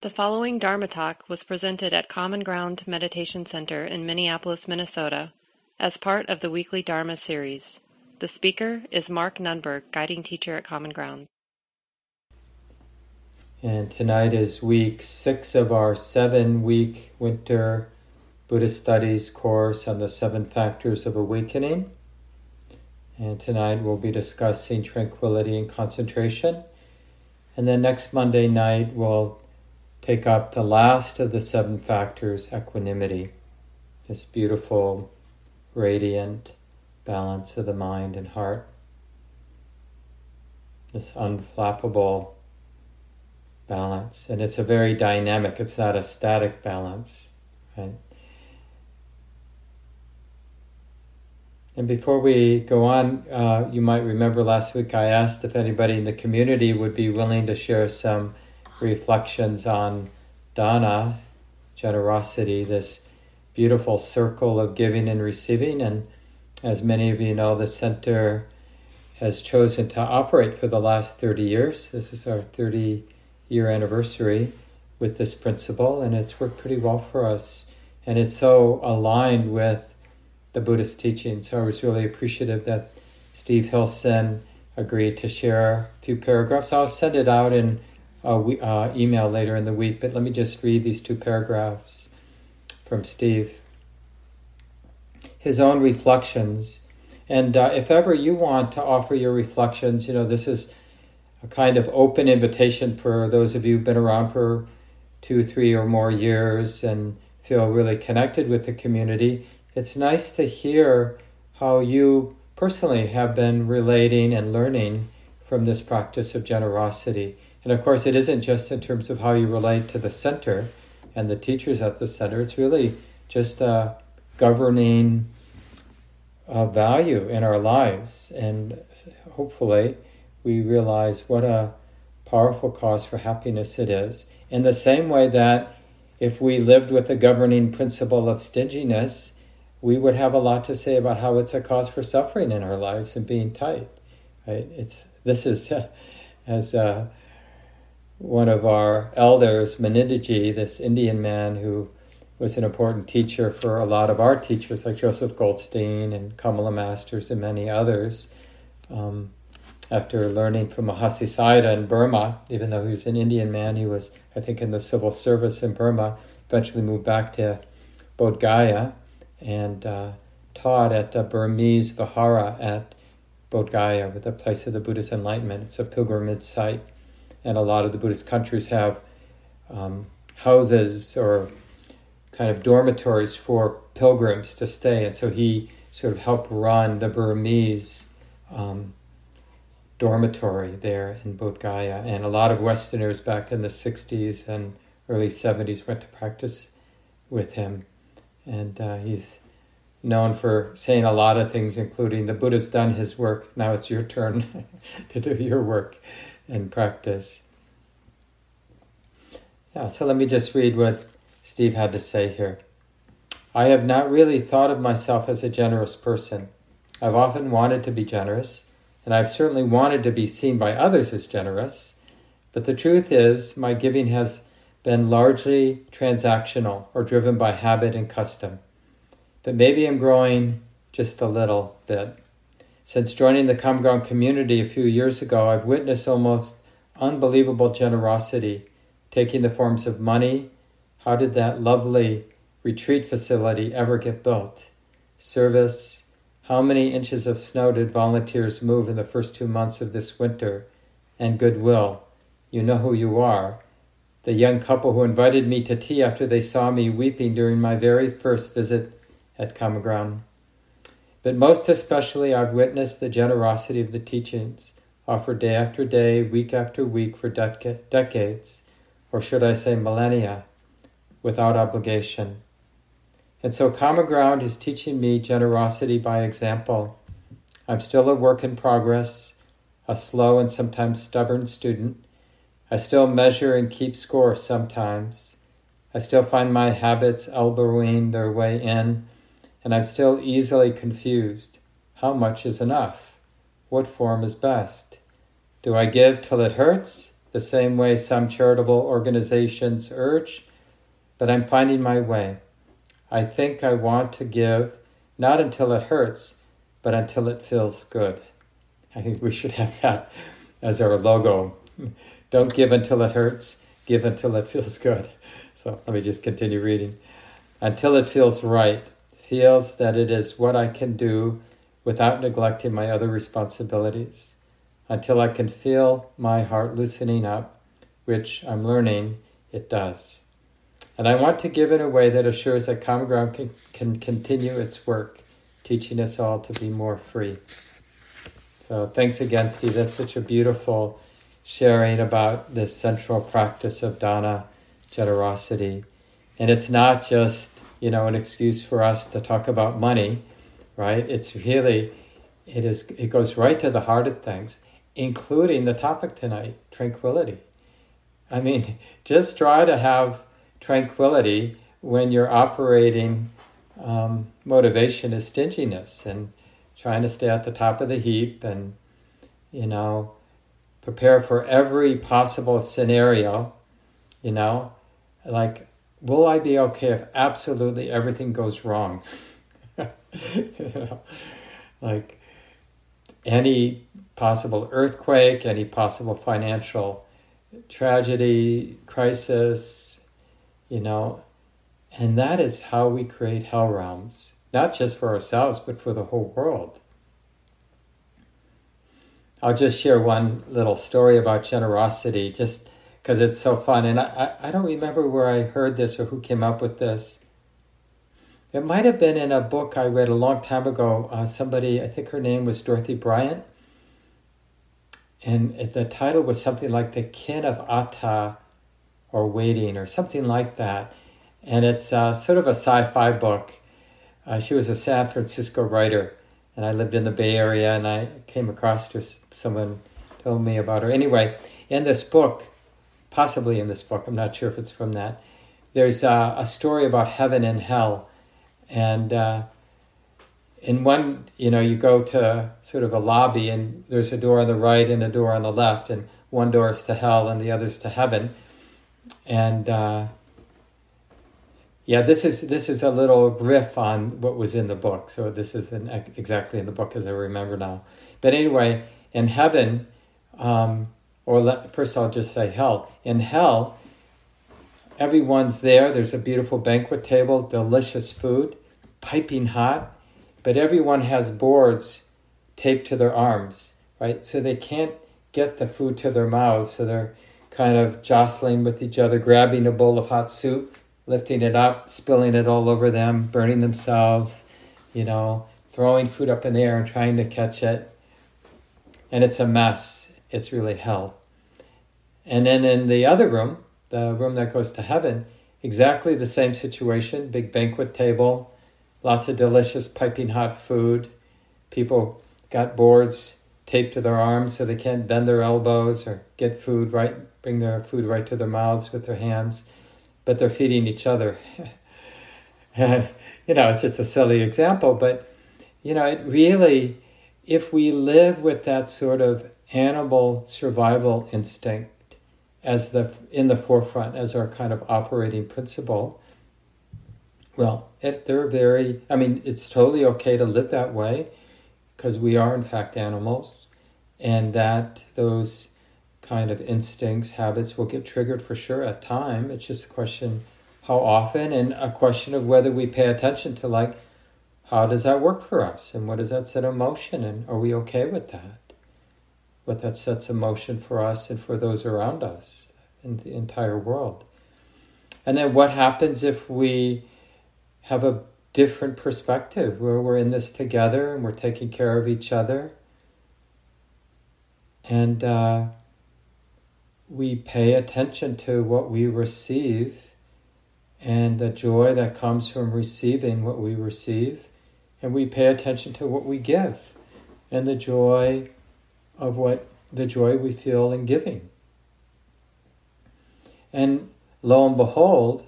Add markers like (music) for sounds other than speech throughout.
The following Dharma talk was presented at Common Ground Meditation Center in Minneapolis, Minnesota, as part of the weekly Dharma series. The speaker is Mark Nunberg, guiding teacher at Common Ground. And tonight is week six of our seven week winter Buddhist Studies course on the seven factors of awakening. And tonight we'll be discussing tranquility and concentration. And then next Monday night we'll take up the last of the seven factors, equanimity, this beautiful, radiant balance of the mind and heart, this unflappable balance. And it's a very dynamic, it's not a static balance, right? And before we go on, uh, you might remember last week I asked if anybody in the community would be willing to share some reflections on dana, generosity, this beautiful circle of giving and receiving. And as many of you know, the center has chosen to operate for the last 30 years. This is our 30 year anniversary with this principle, and it's worked pretty well for us. And it's so aligned with the Buddhist teaching. So I was really appreciative that Steve Hilson agreed to share a few paragraphs. I'll send it out in uh, we, email later in the week, but let me just read these two paragraphs from Steve. His own reflections. And uh, if ever you want to offer your reflections, you know, this is a kind of open invitation for those of you who've been around for two, three, or more years and feel really connected with the community. It's nice to hear how you personally have been relating and learning from this practice of generosity. And of course, it isn't just in terms of how you relate to the center and the teachers at the center, it's really just a governing uh, value in our lives. And hopefully, we realize what a powerful cause for happiness it is. In the same way that if we lived with the governing principle of stinginess, we would have a lot to say about how it's a cause for suffering in our lives and being tight. Right? It's this is (laughs) as uh, one of our elders, Munindraji, this Indian man who was an important teacher for a lot of our teachers, like Joseph Goldstein and Kamala Masters and many others. Um, after learning from Mahasi Sayadaw in Burma, even though he was an Indian man, he was, I think, in the civil service in Burma, eventually moved back to Bodh Gaya and uh, taught at the Burmese Vihara at Bodh Gaya, the place of the Buddha's enlightenment. It's a pilgrimage site and a lot of the Buddhist countries have um, houses or kind of dormitories for pilgrims to stay. And so he sort of helped run the Burmese um, dormitory there in Bodh Gaya. And a lot of Westerners back in the 60s and early 70s went to practice with him. And uh, he's known for saying a lot of things, including the Buddha's done his work, now it's your turn (laughs) to do your work and practice. Yeah, so let me just read what Steve had to say here. I have not really thought of myself as a generous person. I've often wanted to be generous, and I've certainly wanted to be seen by others as generous. But the truth is, my giving has been largely transactional or driven by habit and custom. But maybe I'm growing just a little bit. Since joining the Common Ground community a few years ago, I've witnessed almost unbelievable generosity taking the forms of money. How did that lovely retreat facility ever get built? Service. How many inches of snow did volunteers move in the first two months of this winter? And goodwill. You know who you are. The young couple who invited me to tea after they saw me weeping during my very first visit at Common Ground. But most especially, I've witnessed the generosity of the teachings offered day after day, week after week for dec- decades, or should I say millennia, without obligation. And so, Common Ground is teaching me generosity by example. I'm still a work in progress, a slow and sometimes stubborn student. I still measure and keep score sometimes. I still find my habits elbowing their way in and I'm still easily confused. How much is enough? What form is best? Do I give till it hurts the same way some charitable organizations urge, but I'm finding my way. I think I want to give not until it hurts, but until it feels good. I think we should have that as our logo. (laughs) Don't give until it hurts, give until it feels good. So let me just continue reading. Until it feels right, feels that it is what I can do without neglecting my other responsibilities. Until I can feel my heart loosening up, which I'm learning it does. And I want to give in a way that assures that Common Ground can, can continue its work, teaching us all to be more free. So thanks again, Steve. That's such a beautiful sharing about this central practice of dana, generosity. And it's not just, you know, an excuse for us to talk about money, right? It's really, it is, it goes right to the heart of things, including the topic tonight, tranquility. I mean, (laughs) just try to have tranquility when you're operating um, motivation is stinginess and trying to stay at the top of the heap and, you know, prepare for every possible scenario, you know, like, will I be okay if absolutely everything goes wrong? (laughs) you know, like any possible earthquake, any possible financial tragedy, crisis, you know, and that is how we create hell realms, not just for ourselves, but for the whole world. I'll just share one little story about generosity, just because it's so fun. And I, I don't remember where I heard this or who came up with this. It might have been in a book I read a long time ago. Uh, somebody, I think her name was Dorothy Bryant. And the title was something like The Kin of Ata or Waiting or something like that. And it's uh, sort of a sci fi book. Uh, she was a San Francisco writer and I lived in the Bay Area, and I came across her. Someone told me about her. Anyway, in this book, possibly in this book, I'm not sure if it's from that. There's a story about heaven and hell, and uh, in one, you know, you go to sort of a lobby, and there's a door on the right and a door on the left, and one door is to hell and the other's to heaven, and uh, yeah, this is this is a little riff on what was in the book. So this isn't exactly in the book as I remember now. But anyway, in heaven, um, or let, first I'll just say hell. In hell, everyone's there. There's a beautiful banquet table, delicious food, piping hot, but everyone has boards taped to their arms, right? So they can't get the food to their mouths. So they're kind of jostling with each other, grabbing a bowl of hot soup lifting it up, spilling it all over them, burning themselves, you know, throwing food up in the air and trying to catch it. And it's a mess. It's really hell. And then in the other room, the room that goes to heaven, exactly the same situation big banquet table, lots of delicious piping hot food. People got boards taped to their arms so they can't bend their elbows or get food right, bring their food right to their mouths with their hands but they're feeding each other. (laughs) and, you know, it's just a silly example, but, you know, it really, if we live with that sort of animal survival instinct as the in the forefront as our kind of operating principle, well, it, they're very. I mean, it's totally okay to live that way because we are in fact animals, and that those kind of instincts, habits will get triggered for sure at time. It's just a question how often and a question of whether we pay attention to like how does that work for us and what does that set in motion and are we okay with that? What that sets in motion for us and for those around us in the entire world. And then what happens if we have a different perspective? Where we're in this together and we're taking care of each other. And uh, we pay attention to what we receive and the joy that comes from receiving what we receive, and we pay attention to what we give and the joy of what the joy we feel in giving. And lo and behold,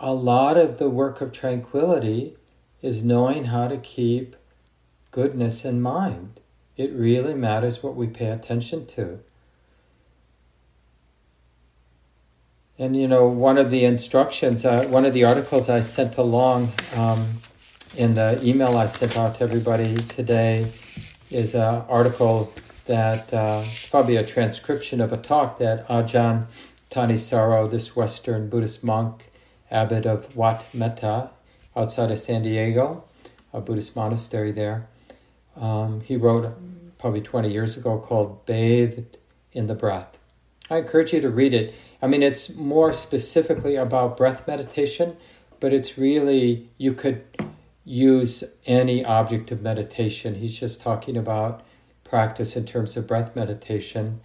a lot of the work of tranquility is knowing how to keep goodness in mind. It really matters what we pay attention to. And you know, one of the instructions, uh, one of the articles I sent along um, in the email I sent out to everybody today is an article that uh, probably a transcription of a talk that Ajahn Thanissaro, this Western Buddhist monk, abbot of Wat Metta, outside of San Diego, a Buddhist monastery there, um, he wrote probably 20 years ago called Bathed in the Breath. I encourage you to read it. I mean, it's more specifically about breath meditation, but it's really, you could use any object of meditation. He's just talking about practice in terms of breath meditation,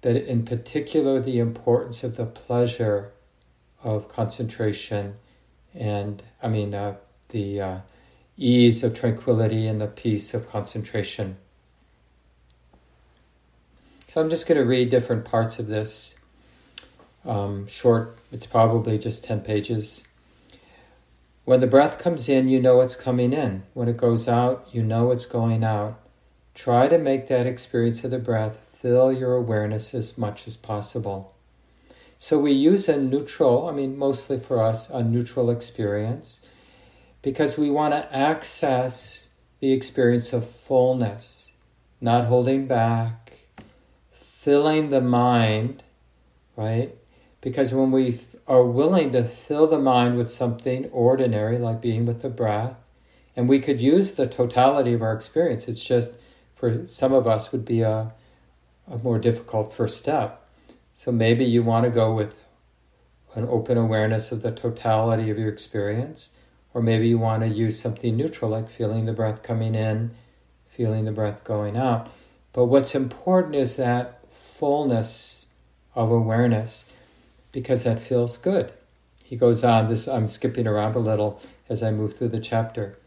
but in particular, the importance of the pleasure of concentration and, I mean, uh, the uh, ease of tranquility and the peace of concentration. So I'm just going to read different parts of this. Um, short, it's probably just 10 pages. When the breath comes in, you know it's coming in. When it goes out, you know it's going out. Try to make that experience of the breath fill your awareness as much as possible. So we use a neutral, I mean, mostly for us, a neutral experience because we want to access the experience of fullness, not holding back, filling the mind, right? Because when we are willing to fill the mind with something ordinary, like being with the breath, and we could use the totality of our experience, it's just for some of us would be a, a more difficult first step. So maybe you want to go with an open awareness of the totality of your experience or maybe you want to use something neutral like feeling the breath coming in, feeling the breath going out. But what's important is that fullness of awareness because that feels good. He goes on, this I'm skipping around a little as I move through the chapter.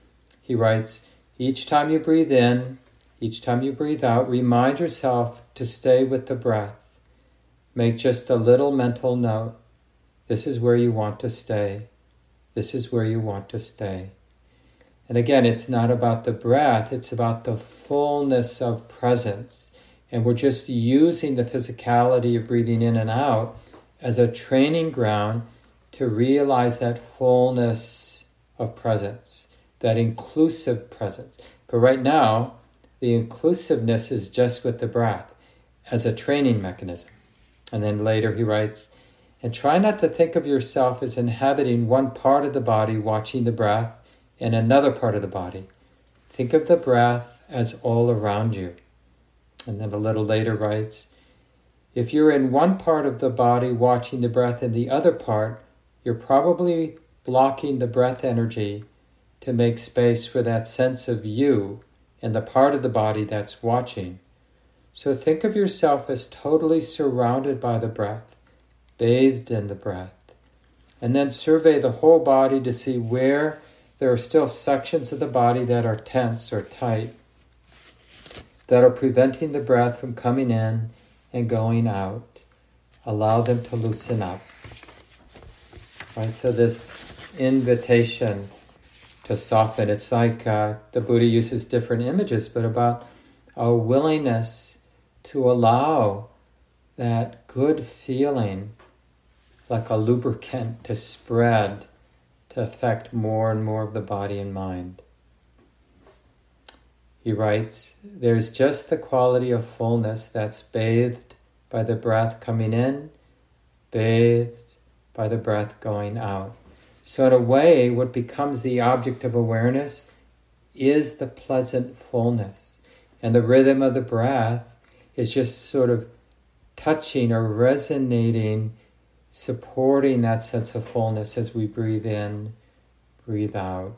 He writes, each time you breathe in, each time you breathe out, remind yourself to stay with the breath. Make just a little mental note. This is where you want to stay. This is where you want to stay. And again, it's not about the breath, it's about the fullness of presence. And we're just using the physicality of breathing in and out as a training ground to realize that fullness of presence, that inclusive presence. But right now, the inclusiveness is just with the breath as a training mechanism. And then later he writes, and try not to think of yourself as inhabiting one part of the body, watching the breath, and another part of the body. Think of the breath as all around you. And then a little later writes If you're in one part of the body watching the breath in the other part, you're probably blocking the breath energy to make space for that sense of you and the part of the body that's watching. So think of yourself as totally surrounded by the breath bathed in the breath. And then survey the whole body to see where there are still sections of the body that are tense or tight, that are preventing the breath from coming in and going out. Allow them to loosen up. Right, so this invitation to soften, it's like uh, the Buddha uses different images, but about a willingness to allow that good feeling like a lubricant to spread to affect more and more of the body and mind. He writes, There's just the quality of fullness that's bathed by the breath coming in, bathed by the breath going out. So, in a way, what becomes the object of awareness is the pleasant fullness. And the rhythm of the breath is just sort of touching or resonating supporting that sense of fullness as we breathe in, breathe out.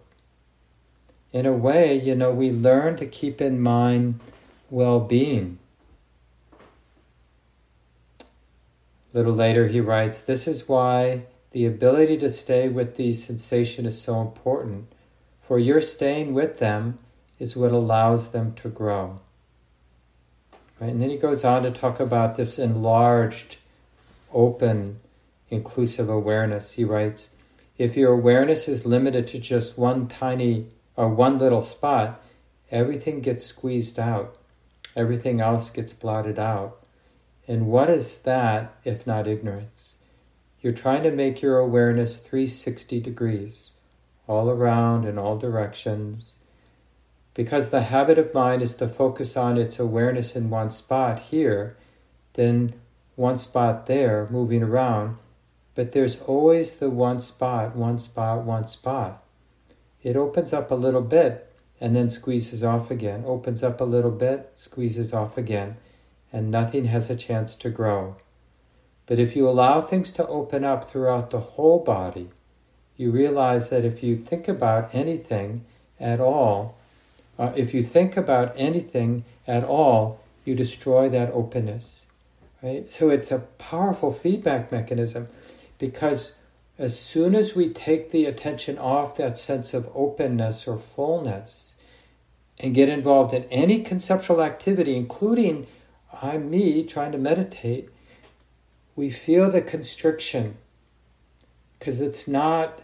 In a way, you know, we learn to keep in mind well being. A little later, he writes This is why the ability to stay with these sensations is so important, for your staying with them is what allows them to grow. Right? And then he goes on to talk about this enlarged, open, inclusive awareness. He writes, if your awareness is limited to just one tiny or one little spot, everything gets squeezed out. Everything else gets blotted out. And what is that if not ignorance? You're trying to make your awareness 360 degrees, all around in all directions. Because the habit of mind is to focus on its awareness in one spot here, then one spot there, moving around, but there's always the one spot, one spot, one spot. It opens up a little bit and then squeezes off again, opens up a little bit, squeezes off again, and nothing has a chance to grow. But if you allow things to open up throughout the whole body, you realize that if you think about anything at all, uh, if you think about anything at all, you destroy that openness. Right? So it's a powerful feedback mechanism because as soon as we take the attention off that sense of openness or fullness and get involved in any conceptual activity, including I'm me trying to meditate, we feel the constriction because it's not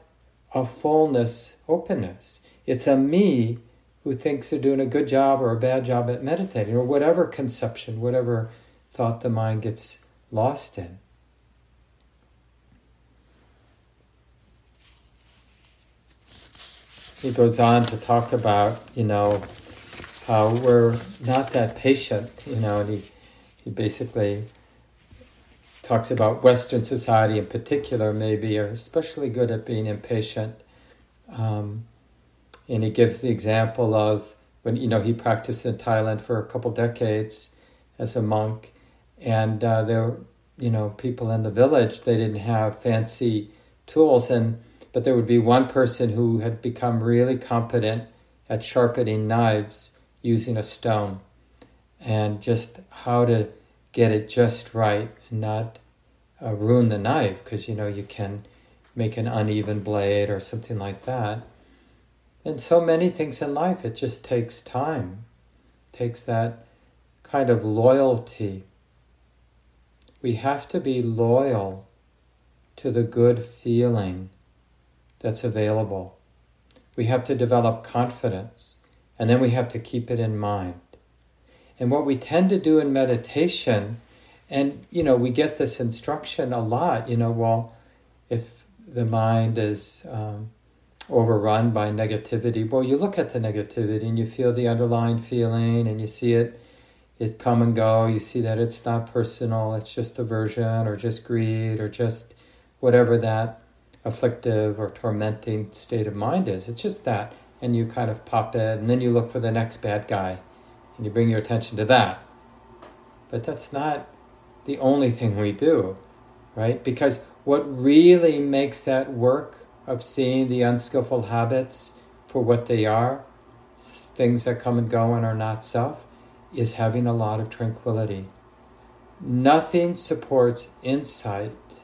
a fullness openness. It's a me who thinks they're doing a good job or a bad job at meditating, or whatever conception, whatever thought the mind gets lost in. He goes on to talk about, you know, how we're not that patient, you know, and he, he basically talks about Western society in particular, maybe, are especially good at being impatient. Um, and he gives the example of when you know he practiced in Thailand for a couple decades as a monk, and uh, there you know people in the village they didn't have fancy tools, and but there would be one person who had become really competent at sharpening knives using a stone, and just how to get it just right and not uh, ruin the knife because you know you can make an uneven blade or something like that and so many things in life, it just takes time, it takes that kind of loyalty. We have to be loyal to the good feeling that's available. We have to develop confidence, and then we have to keep it in mind. And what we tend to do in meditation, and you know, we get this instruction a lot, you know, well, if the mind is um, overrun by negativity, well, you look at the negativity and you feel the underlying feeling and you see it it come and go. You see that it's not personal, it's just aversion or just greed or just whatever that afflictive or tormenting state of mind is. It's just that. And you kind of pop it, and then you look for the next bad guy and you bring your attention to that. But that's not the only thing we do, right? Because what really makes that work of seeing the unskillful habits for what they are, things that come and go and are not self, is having a lot of tranquility. Nothing supports insight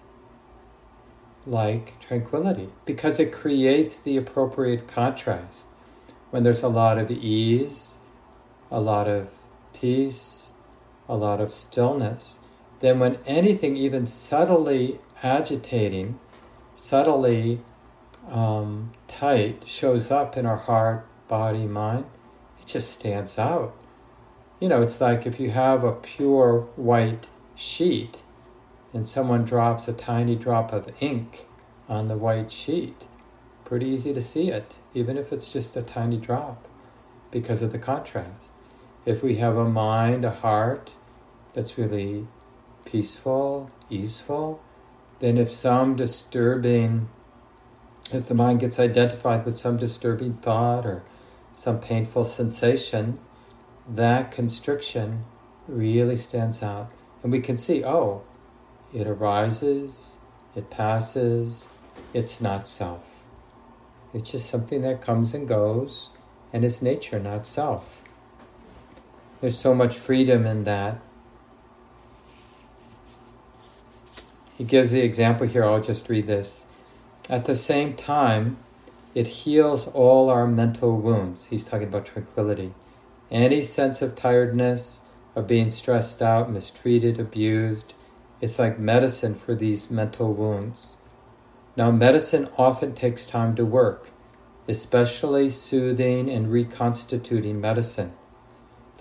like tranquility because it creates the appropriate contrast. When there's a lot of ease, a lot of peace, a lot of stillness, then when anything even subtly agitating, subtly um, tight shows up in our heart, body, mind, it just stands out. You know, it's like if you have a pure white sheet and someone drops a tiny drop of ink on the white sheet. Pretty easy to see it, even if it's just a tiny drop, because of the contrast. If we have a mind, a heart that's really peaceful, easeful, then if some disturbing if the mind gets identified with some disturbing thought or some painful sensation, that constriction really stands out. And we can see, oh, it arises, it passes, it's not self. It's just something that comes and goes and is nature, not self. There's so much freedom in that. He gives the example here, I'll just read this. At the same time, it heals all our mental wounds. He's talking about tranquility. Any sense of tiredness, of being stressed out, mistreated, abused, it's like medicine for these mental wounds. Now, medicine often takes time to work, especially soothing and reconstituting medicine.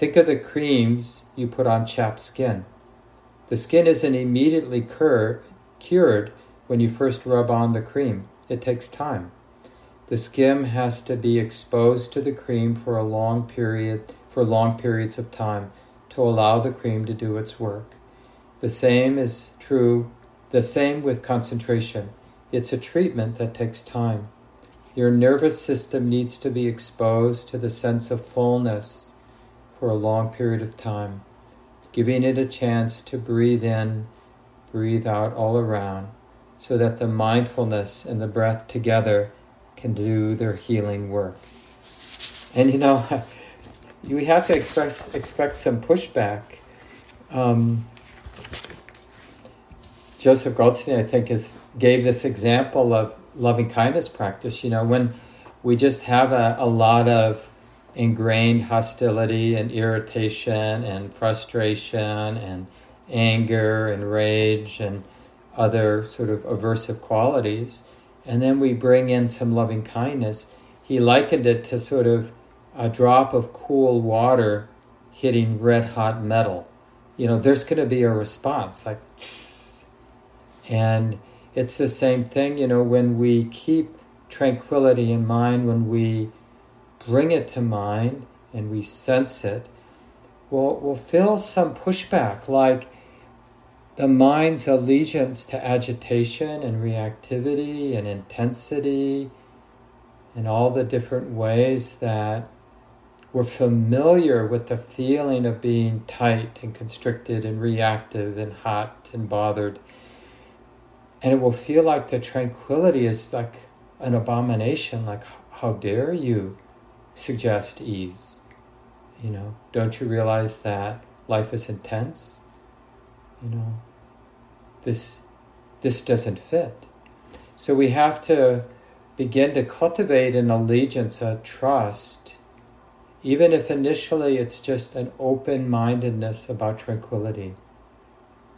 Think of the creams you put on chapped skin. The skin isn't immediately cur- cured when you first rub on the cream. It takes time. The skin has to be exposed to the cream for a long period, for long periods of time to allow the cream to do its work. The same is true, the same with concentration. It's a treatment that takes time. Your nervous system needs to be exposed to the sense of fullness for a long period of time, giving it a chance to breathe in, breathe out all around, so that the mindfulness and the breath together can do their healing work. And you know, (laughs) we have to expect, expect some pushback. Um, Joseph Goldstein, I think, is, gave this example of loving kindness practice. You know, when we just have a, a lot of ingrained hostility and irritation and frustration and anger and rage and other sort of aversive qualities, and then we bring in some loving kindness. He likened it to sort of a drop of cool water hitting red hot metal. You know, there's going to be a response like, Tss. and it's the same thing, you know, when we keep tranquility in mind, when we bring it to mind and we sense it, we'll, we'll feel some pushback, like the mind's allegiance to agitation and reactivity and intensity and all the different ways that we're familiar with the feeling of being tight and constricted and reactive and hot and bothered. And it will feel like the tranquility is like an abomination like how dare you suggest ease. You know don't you realize that life is intense? You know this this doesn't fit. So we have to begin to cultivate an allegiance a trust even if initially it's just an open-mindedness about tranquility.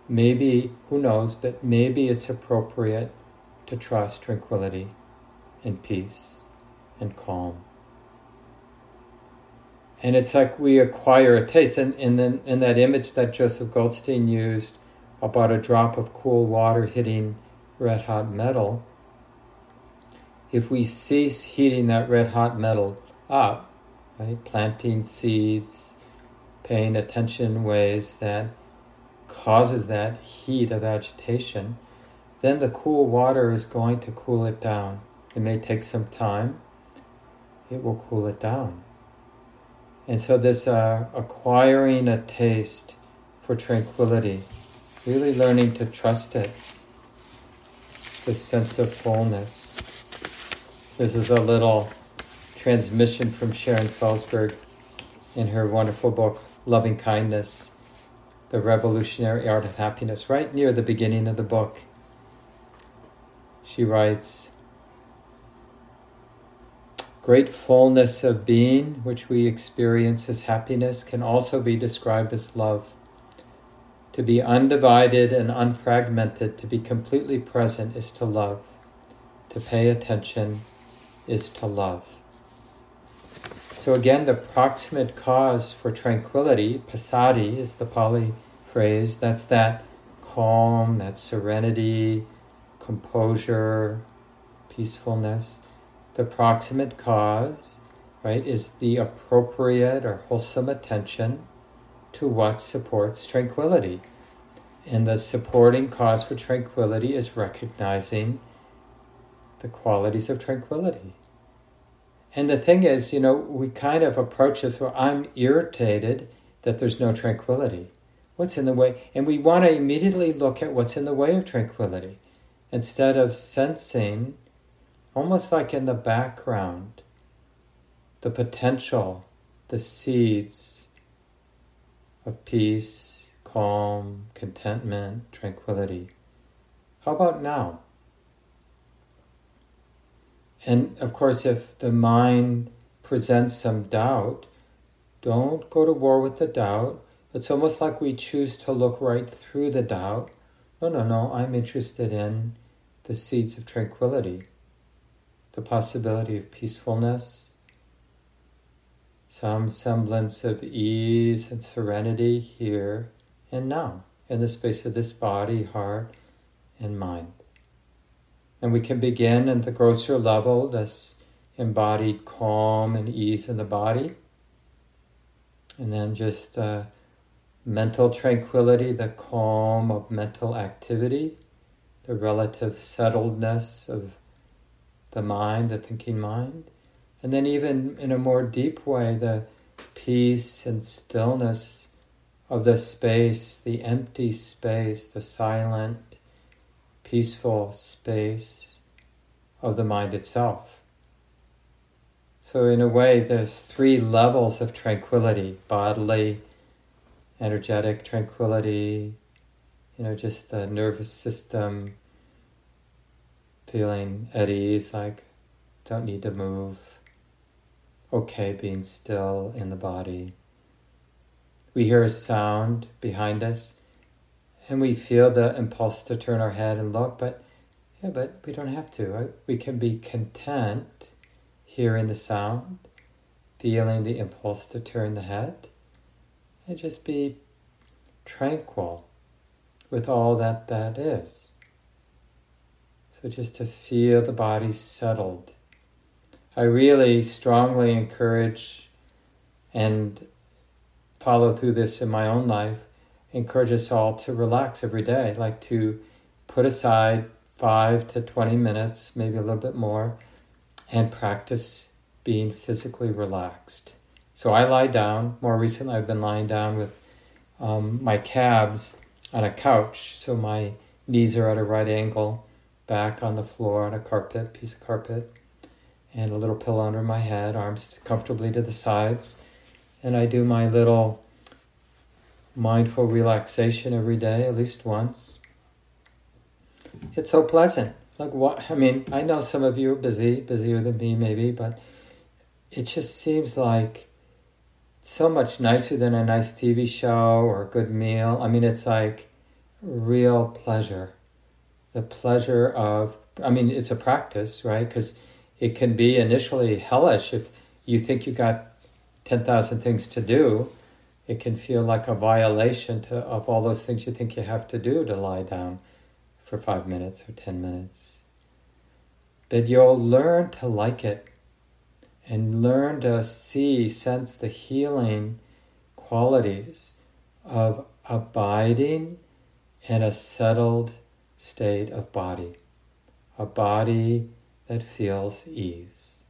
Maybe, who knows, but maybe it's appropriate to trust tranquility and peace and calm. And it's like we acquire a taste. And in, in, in that image that Joseph Goldstein used about a drop of cool water hitting red hot metal, if we cease heating that red hot metal up, right, planting seeds, paying attention in ways that causes that heat of agitation, then the cool water is going to cool it down. It may take some time, it will cool it down. And so, this uh, acquiring a taste for tranquility, really learning to trust it, this sense of fullness. This is a little transmission from Sharon Salzberg in her wonderful book, Loving Kindness the Revolutionary Art of Happiness, right near the beginning of the book. She writes, Great fullness of being, which we experience as happiness, can also be described as love. To be undivided and unfragmented, to be completely present, is to love. To pay attention is to love. So, again, the proximate cause for tranquility, passaddhi, is the Pali phrase. That's that calm, that serenity, composure, peacefulness. The proximate cause, right, is the appropriate or wholesome attention to what supports tranquility. And the supporting cause for tranquility is recognizing the qualities of tranquility. And the thing is, you know, we kind of approach this where I'm irritated that there's no tranquility. What's in the way? And we want to immediately look at what's in the way of tranquility instead of sensing, almost like in the background, the potential, the seeds of peace, calm, contentment, tranquility. How about now? And of course, if the mind presents some doubt, don't go to war with the doubt it's almost like we choose to look right through the doubt. No, no, no, I'm interested in the seeds of tranquility, the possibility of peacefulness, some semblance of ease and serenity here and now, in the space of this body, heart, and mind. And we can begin at the grosser level, this embodied calm and ease in the body. And then just uh, mental tranquility, the calm of mental activity, the relative settledness of the mind, the thinking mind. And then, even in a more deep way, the peace and stillness of the space, the empty space, the silent, peaceful space of the mind itself. So, in a way, there's three levels of tranquility bodily, energetic tranquility, you know, just the nervous system feeling at ease, like don't need to move, okay being still in the body. We hear a sound behind us and we feel the impulse to turn our head and look, but yeah, but we don't have to. Right? We can be content hearing the sound, feeling the impulse to turn the head, and just be tranquil with all that that is. Just to feel the body settled. I really strongly encourage and follow through this in my own life, encourage us all to relax every day, like to put aside five to 20 minutes, maybe a little bit more, and practice being physically relaxed. So I lie down. More recently, I've been lying down with um, my calves on a couch. So my knees are at a right angle, back on the floor on a carpet, piece of carpet, and a little pillow under my head, arms comfortably to the sides. And I do my little mindful relaxation every day, at least once. It's so pleasant. Like what? I mean, I know some of you are busy, busier than me maybe, but it just seems like so much nicer than a nice TV show or a good meal. I mean, it's like real pleasure. The pleasure of, I mean, it's a practice, right? Because it can be initially hellish if you think you got 10,000 things to do. It can feel like a violation to, of all those things you think you have to do to lie down for five minutes or 10 minutes. But you'll learn to like it and learn to see, sense the healing qualities of abiding in a settled state of body, a body that feels ease.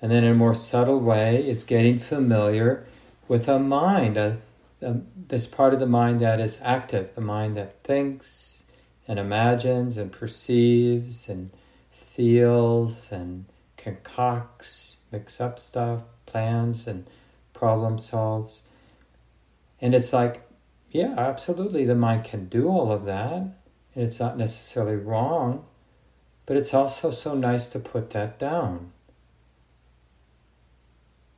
And then in a more subtle way, it's getting familiar with a mind, a, a, this part of the mind that is active, the mind that thinks and imagines and perceives and feels and concocts, mix up stuff, plans and problem solves. And it's like, yeah, absolutely, the mind can do all of that, and it's not necessarily wrong, but it's also so nice to put that down.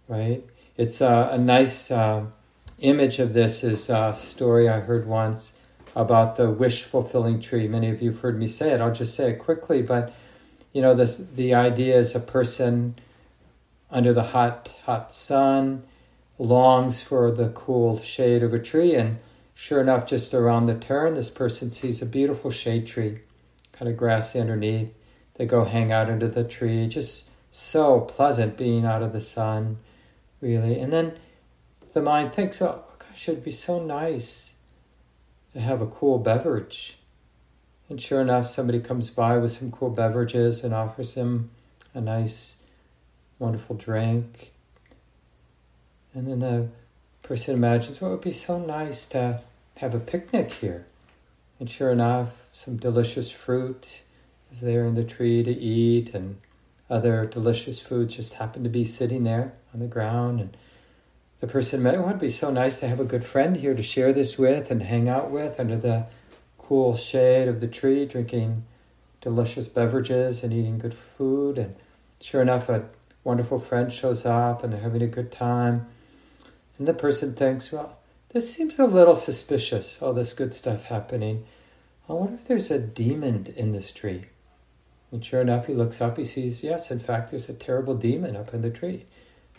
Right? It's a, a nice uh, image of this is a story I heard once about the wish fulfilling tree. Many of you have heard me say it. I'll just say it quickly, but you know, this the idea is a person under the hot, hot sun longs for the cool shade of a tree, and sure enough, just around the turn, this person sees a beautiful shade tree, kind of grassy underneath. They go hang out under the tree, just so pleasant being out of the sun, really. And then the mind thinks, oh, gosh, it'd be so nice to have a cool beverage and sure enough, somebody comes by with some cool beverages and offers him a nice, wonderful drink. And then the person imagines, well, it would be so nice to have a picnic here. And sure enough, some delicious fruit is there in the tree to eat, and other delicious foods just happen to be sitting there on the ground. And the person imagines, oh, it would be so nice to have a good friend here to share this with and hang out with under the cool shade of the tree, drinking delicious beverages and eating good food. And sure enough, a wonderful friend shows up and they're having a good time. And the person thinks, well, this seems a little suspicious, all this good stuff happening. I wonder if there's a demon in this tree. And sure enough, he looks up, he sees, yes, in fact, there's a terrible demon up in the tree.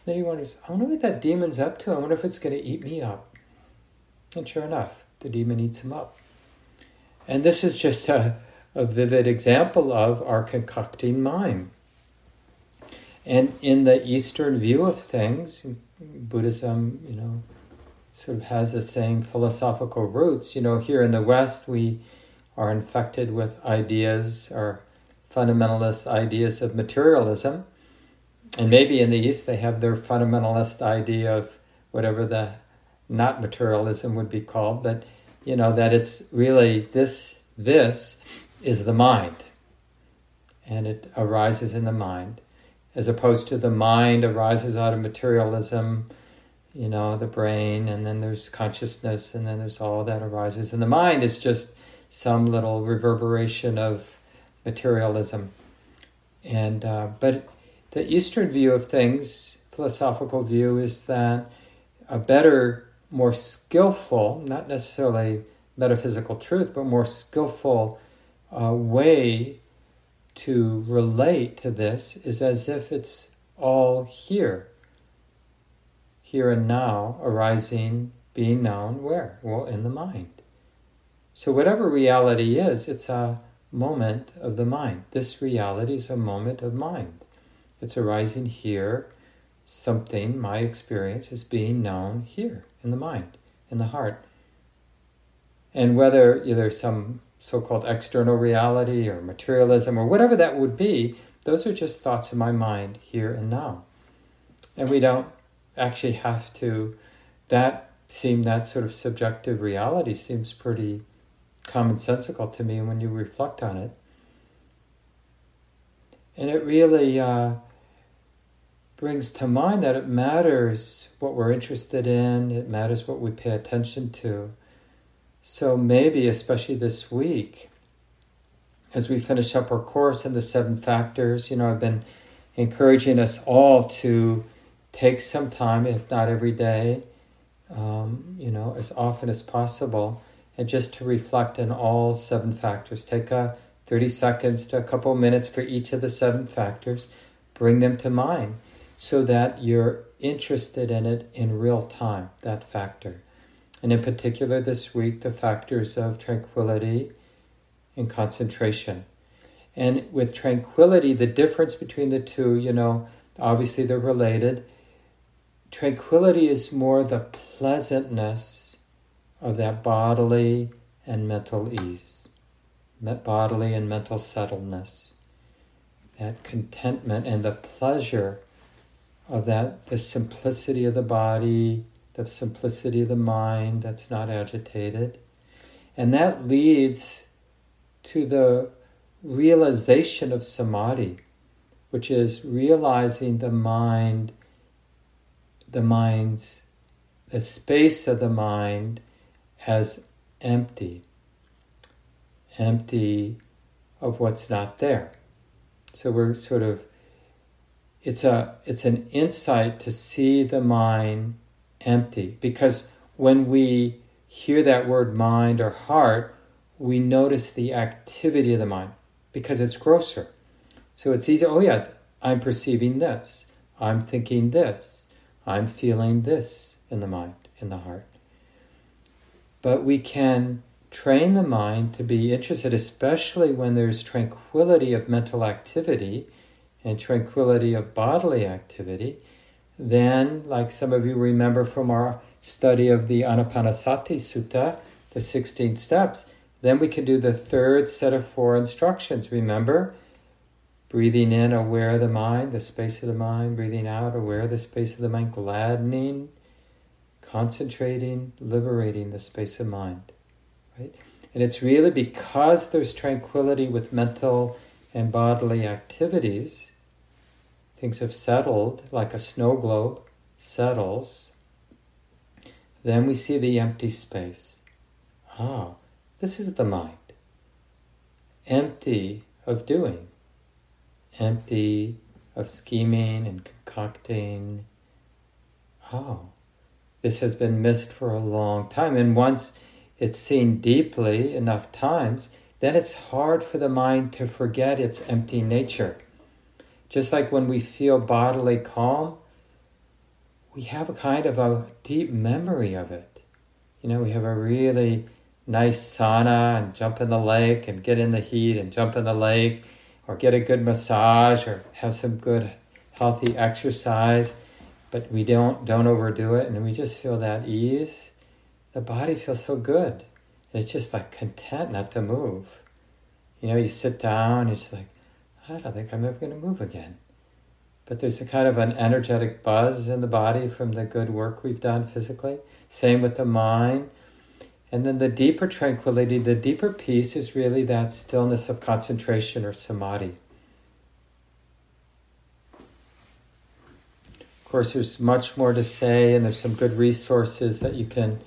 Then he wonders, I wonder what that demon's up to. I wonder if it's going to eat me up. And sure enough, the demon eats him up. And this is just a, a vivid example of our concocting mind. And in the Eastern view of things, Buddhism, you know, sort of has the same philosophical roots. You know, here in the West, we are infected with ideas or fundamentalist ideas of materialism. And maybe in the East, they have their fundamentalist idea of whatever the not materialism would be called, but you know, that it's really this, this is the mind. And it arises in the mind, as opposed to the mind arises out of materialism, you know, the brain, and then there's consciousness, and then there's all that arises. And the mind is just some little reverberation of materialism. And uh, but the Eastern view of things, philosophical view, is that a better, more skillful, not necessarily metaphysical truth, but more skillful uh, way to relate to this is as if it's all here, here and now, arising, being known where? Well, in the mind. So, whatever reality is, it's a moment of the mind. This reality is a moment of mind. It's arising here. Something, my experience, is being known here in the mind, in the heart. And whether there's some so called external reality or materialism or whatever that would be, those are just thoughts in my mind here and now. And we don't actually have to, that seem, that sort of subjective reality seems pretty commonsensical to me when you reflect on it. And it really uh, brings to mind that it matters what we're interested in, it matters what we pay attention to. So maybe, especially this week, as we finish up our course in the seven factors, you know, I've been encouraging us all to take some time, if not every day, um, you know, as often as possible, and just to reflect on all seven factors. Take a 30 seconds to a couple minutes for each of the seven factors, bring them to mind so that you're interested in it in real time, that factor and in particular this week, the factors of tranquility and concentration. And with tranquility, the difference between the two, you know, obviously they're related. Tranquility is more the pleasantness of that bodily and mental ease, that bodily and mental settledness, that contentment and the pleasure of that, the simplicity of the body the simplicity of the mind that's not agitated. And that leads to the realization of samadhi, which is realizing the mind, the mind's, the space of the mind as empty, empty of what's not there. So we're sort of, it's a, it's an insight to see the mind empty. Because when we hear that word mind or heart, we notice the activity of the mind because it's grosser. So it's easy, oh yeah, I'm perceiving this, I'm thinking this, I'm feeling this in the mind, in the heart. But we can train the mind to be interested, especially when there's tranquility of mental activity and tranquility of bodily activity, then, like some of you remember from our study of the Anapanasati Sutta, the 16 steps, then we can do the third set of four instructions. Remember? Breathing in, aware of the mind, the space of the mind. Breathing out, aware of the space of the mind. Gladdening, concentrating, liberating the space of mind. Right? And it's really because there's tranquility with mental and bodily activities things have settled like a snow globe settles, then we see the empty space. Ah, this is the mind. Empty of doing, empty of scheming and concocting. Oh, this has been missed for a long time. And once it's seen deeply enough times, then it's hard for the mind to forget its empty nature. Just like when we feel bodily calm, we have a kind of a deep memory of it. You know, we have a really nice sauna and jump in the lake and get in the heat and jump in the lake or get a good massage or have some good healthy exercise but we don't don't overdo it and we just feel that ease. The body feels so good. It's just like content not to move. You know you sit down it's like i don't think i'm ever going to move again. But there's a kind of an energetic buzz in the body from the good work we've done physically. Same with the mind. And then the deeper tranquility, the deeper peace is really that stillness of concentration or samadhi. Of course, there's much more to say, and there's some good resources that you can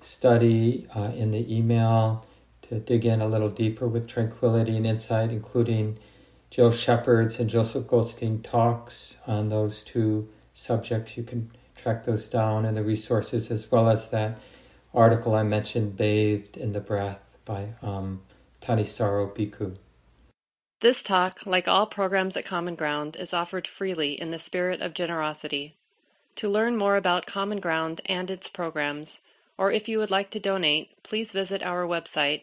study uh, in the email to dig in a little deeper with tranquility and insight, including Jill Shepherd's and Joseph Goldstein talks on those two subjects. You can track those down and the resources as well as that article I mentioned, Bathed in the Breath by um, Thanissaro Bhikkhu. This talk, like all programs at Common Ground, is offered freely in the spirit of generosity. To learn more about Common Ground and its programs, or if you would like to donate, please visit our website